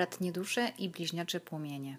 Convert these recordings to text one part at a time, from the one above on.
bratnie dusze i bliźniacze płomienie.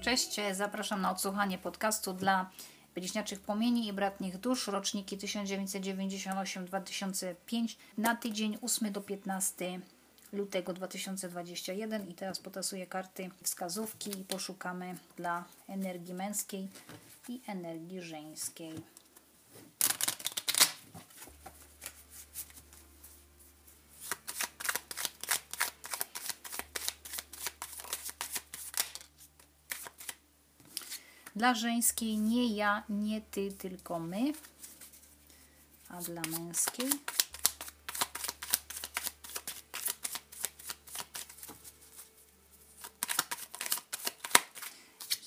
Cześć, zapraszam na odsłuchanie podcastu dla bliźniaczych płomieni i bratnich dusz, roczniki 1998-2005 na tydzień 8 do 15 lutego 2021 i teraz potasuję karty wskazówki i poszukamy dla energii męskiej i energii żeńskiej. Dla żeńskiej nie ja, nie ty, tylko my. A dla męskiej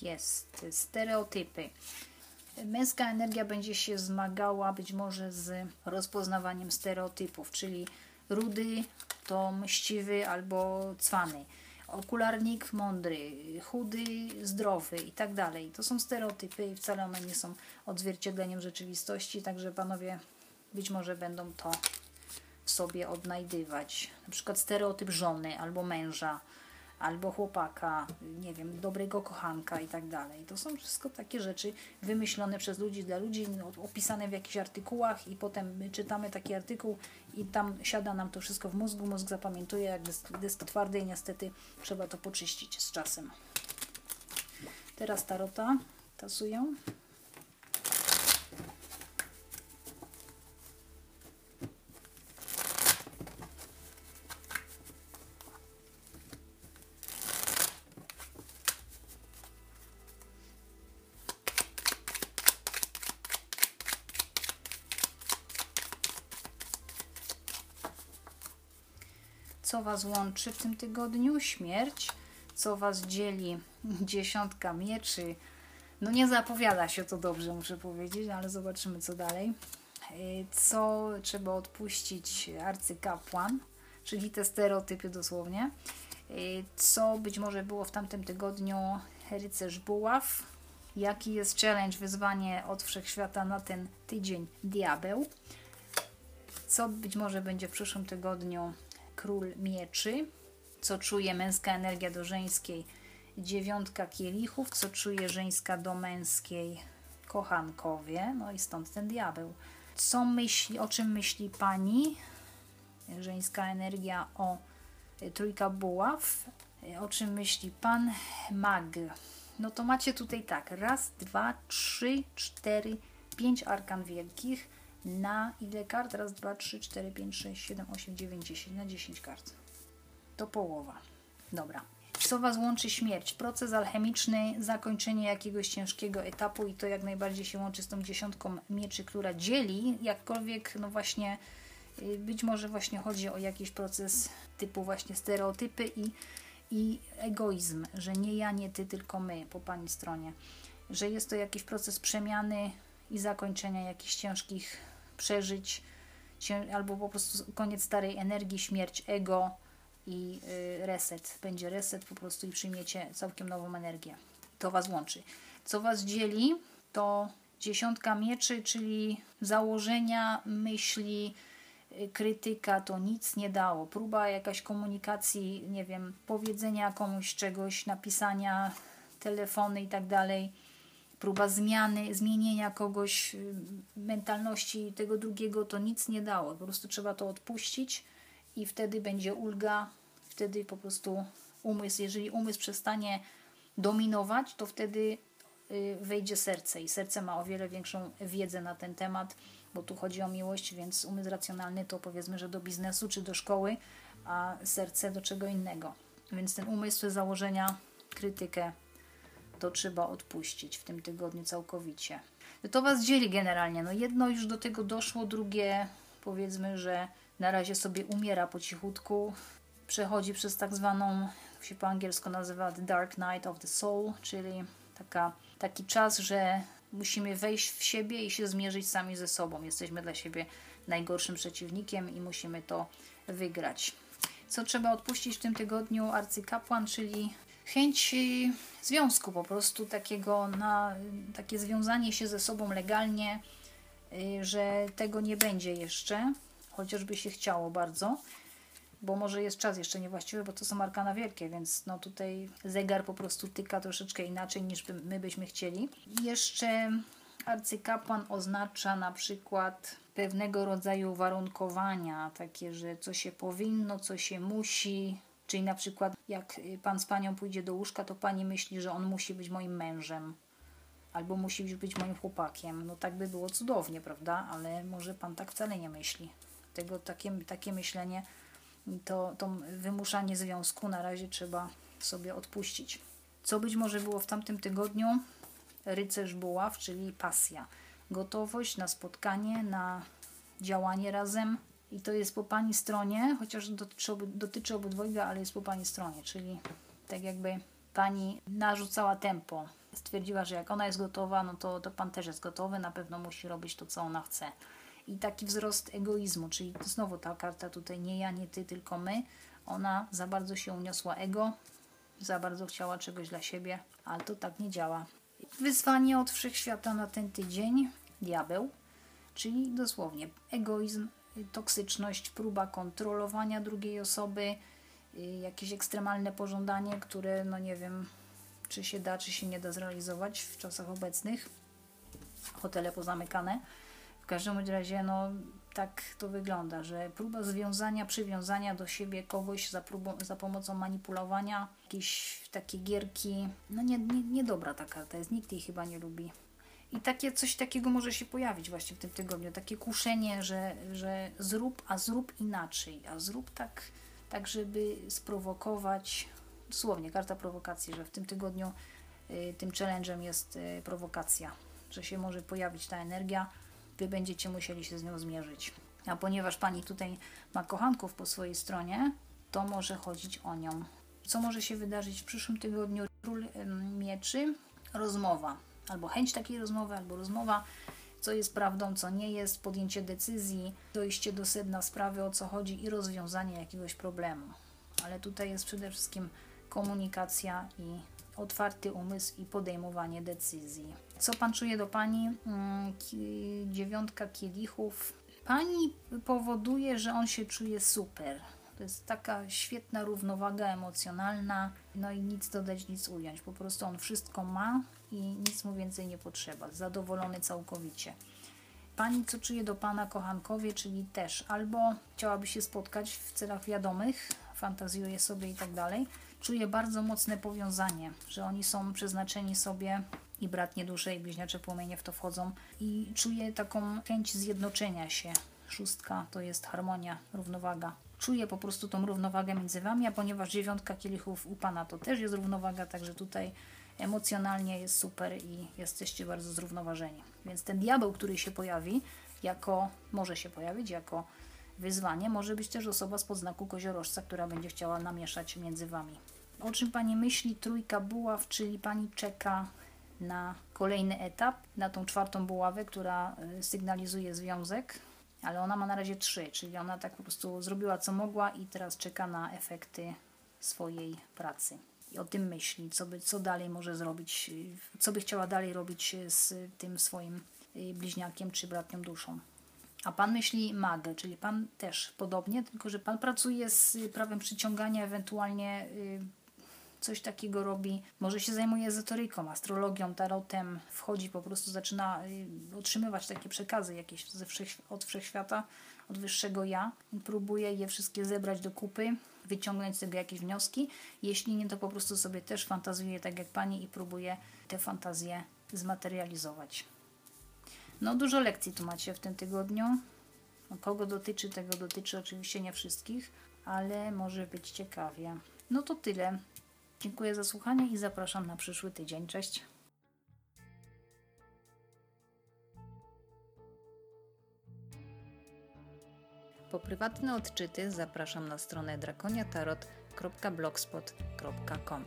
jest stereotypy. Męska energia będzie się zmagała być może z rozpoznawaniem stereotypów, czyli rudy to mściwy albo cwany okularnik mądry, chudy, zdrowy i tak dalej. To są stereotypy i wcale one nie są odzwierciedleniem rzeczywistości, także panowie być może będą to w sobie odnajdywać. Na przykład stereotyp żony albo męża, albo chłopaka, nie wiem, dobrego kochanka i tak dalej. To są wszystko takie rzeczy wymyślone przez ludzi dla ludzi, no, opisane w jakichś artykułach i potem my czytamy taki artykuł i tam siada nam to wszystko w mózgu, mózg zapamiętuje, jak jest to twarde i niestety trzeba to poczyścić z czasem. Teraz tarota tasują. Co Was łączy w tym tygodniu? Śmierć. Co Was dzieli? Dziesiątka mieczy. No nie zapowiada się to dobrze, muszę powiedzieć, ale zobaczymy co dalej. Y, co trzeba odpuścić arcykapłan, czyli te stereotypy dosłownie. Y, co być może było w tamtym tygodniu rycerz buław. Jaki jest challenge, wyzwanie od wszechświata na ten tydzień diabeł. Co być może będzie w przyszłym tygodniu król mieczy, co czuje męska energia do żeńskiej, dziewiątka kielichów, co czuje żeńska do męskiej, kochankowie, no i stąd ten diabeł. Co myśli, o czym myśli pani? Żeńska energia o y, trójka buław. Y, o czym myśli pan? Mag. No to macie tutaj tak, raz, dwa, trzy, cztery, pięć arkan wielkich na ile kart? Raz, dwa, trzy, cztery, pięć, sześć, siedem, osiem, dziewięć, dziesięć. Na dziesięć kart. To połowa. Dobra. Co Was łączy śmierć? Proces alchemiczny, zakończenie jakiegoś ciężkiego etapu i to jak najbardziej się łączy z tą dziesiątką mieczy, która dzieli, jakkolwiek no właśnie y, być może właśnie chodzi o jakiś proces typu właśnie stereotypy i, i egoizm, że nie ja, nie ty, tylko my po Pani stronie. Że jest to jakiś proces przemiany i zakończenia jakichś ciężkich przeżyć, albo po prostu koniec starej energii, śmierć ego i y, reset. Będzie reset po prostu i przyjmiecie całkiem nową energię. To Was łączy. Co Was dzieli, to dziesiątka mieczy, czyli założenia, myśli, y, krytyka to nic nie dało. Próba jakaś komunikacji, nie wiem, powiedzenia komuś czegoś, napisania, telefony i tak dalej próba zmiany, zmienienia kogoś, y, mentalności tego drugiego, to nic nie dało. Po prostu trzeba to odpuścić i wtedy będzie ulga, wtedy po prostu umysł, jeżeli umysł przestanie dominować, to wtedy y, wejdzie serce i serce ma o wiele większą wiedzę na ten temat, bo tu chodzi o miłość, więc umysł racjonalny to powiedzmy, że do biznesu czy do szkoły, a serce do czego innego. Więc ten umysł założenia, krytykę to trzeba odpuścić w tym tygodniu całkowicie. To Was dzieli generalnie. No jedno już do tego doszło, drugie powiedzmy, że na razie sobie umiera po cichutku. Przechodzi przez tak zwaną, się po angielsku nazywa The Dark Night of the Soul, czyli taka, taki czas, że musimy wejść w siebie i się zmierzyć sami ze sobą. Jesteśmy dla siebie najgorszym przeciwnikiem i musimy to wygrać. Co trzeba odpuścić w tym tygodniu? Arcykapłan, czyli chęć związku po prostu takiego na takie związanie się ze sobą legalnie y, że tego nie będzie jeszcze, chociażby się chciało bardzo, bo może jest czas jeszcze niewłaściwy, bo to są arkana wielkie, więc no tutaj zegar po prostu tyka troszeczkę inaczej niż by, my byśmy chcieli. Jeszcze arcykapłan oznacza na przykład pewnego rodzaju warunkowania, takie, że co się powinno, co się musi, czyli na przykład jak y, pan z panią pójdzie do łóżka, to pani myśli, że on musi być moim mężem albo musi być moim chłopakiem. No tak by było cudownie, prawda? Ale może pan tak wcale nie myśli. Tego takie, takie myślenie, to, to wymuszanie związku na razie trzeba sobie odpuścić. Co być może było w tamtym tygodniu? Rycerz buław, czyli pasja. Gotowość na spotkanie, na działanie razem. I to jest po pani stronie, chociaż dotyczy, dotyczy obydwojga, ale jest po pani stronie, czyli tak jakby pani narzucała tempo. Stwierdziła, że jak ona jest gotowa, no to, to pan też jest gotowy, na pewno musi robić to, co ona chce. I taki wzrost egoizmu, czyli znowu ta karta tutaj nie ja, nie ty, tylko my. Ona za bardzo się uniosła ego, za bardzo chciała czegoś dla siebie, ale to tak nie działa. Wyzwanie od wszechświata na ten tydzień, diabeł, czyli dosłownie egoizm, toksyczność, próba kontrolowania drugiej osoby, y, jakieś ekstremalne pożądanie, które no nie wiem, czy się da, czy się nie da zrealizować w czasach obecnych. Hotele pozamykane. W każdym razie, no tak to wygląda, że próba związania, przywiązania do siebie kogoś za, próbą, za pomocą manipulowania, jakieś takie gierki, no nie, nie, niedobra ta karta jest, nikt jej chyba nie lubi. I takie coś takiego może się pojawić właśnie w tym tygodniu, takie kuszenie, że, że zrób, a zrób inaczej, a zrób tak, tak żeby sprowokować, dosłownie karta prowokacji, że w tym tygodniu y, tym challenge'em jest y, prowokacja, że się może pojawić ta energia, wy będziecie musieli się z nią zmierzyć. A ponieważ pani tutaj ma kochanków po swojej stronie, to może chodzić o nią. Co może się wydarzyć w przyszłym tygodniu? Król em, mieczy, rozmowa. Albo chęć takiej rozmowy, albo rozmowa, co jest prawdą, co nie jest, podjęcie decyzji, dojście do sedna sprawy, o co chodzi i rozwiązanie jakiegoś problemu. Ale tutaj jest przede wszystkim komunikacja i otwarty umysł i podejmowanie decyzji. Co pan czuje do pani? Mm, dziewiątka kielichów. Pani powoduje, że on się czuje super. To jest taka świetna równowaga emocjonalna, no i nic dodać, nic ująć. Po prostu on wszystko ma i nic mu więcej nie potrzeba. Zadowolony całkowicie. Pani, co czuje do Pana kochankowie, czyli też albo chciałaby się spotkać w celach wiadomych, fantazjuje sobie i tak dalej, czuje bardzo mocne powiązanie, że oni są przeznaczeni sobie i bratnie dusze i bliźniacze płomienie w to wchodzą i czuje taką chęć zjednoczenia się. Szóstka to jest harmonia, równowaga. Czuje po prostu tą równowagę między Wami, a ponieważ dziewiątka kielichów u Pana to też jest równowaga, także tutaj emocjonalnie jest super i jesteście bardzo zrównoważeni. Więc ten diabeł, który się pojawi, jako może się pojawić jako wyzwanie, może być też osoba z podznaku koziorożca, która będzie chciała namieszać między Wami. O czym Pani myśli? Trójka buław, czyli Pani czeka na kolejny etap, na tą czwartą buławę, która y, sygnalizuje związek, ale ona ma na razie trzy, czyli ona tak po prostu zrobiła co mogła i teraz czeka na efekty swojej pracy. I o tym myśli, co, by, co dalej może zrobić, co by chciała dalej robić z tym swoim y, bliźniakiem czy bratnią duszą. A pan myśli magę, czyli pan też podobnie, tylko że pan pracuje z prawem przyciągania, ewentualnie y, coś takiego robi. Może się zajmuje ezoteryką, astrologią, tarotem, wchodzi po prostu, zaczyna y, otrzymywać takie przekazy jakieś ze wszech, od wszechświata, od wyższego ja. I próbuje je wszystkie zebrać do kupy, wyciągnąć z tego jakieś wnioski. Jeśli nie, to po prostu sobie też fantazjuje tak jak pani i próbuje te fantazje zmaterializować. No, dużo lekcji tu macie w tym tygodniu. No, kogo dotyczy, tego dotyczy oczywiście nie wszystkich, ale może być ciekawie. No to tyle. Dziękuję za słuchanie i zapraszam na przyszły tydzień. Cześć. Po prywatne odczyty zapraszam na stronę drakoniatarot.blogspot.com.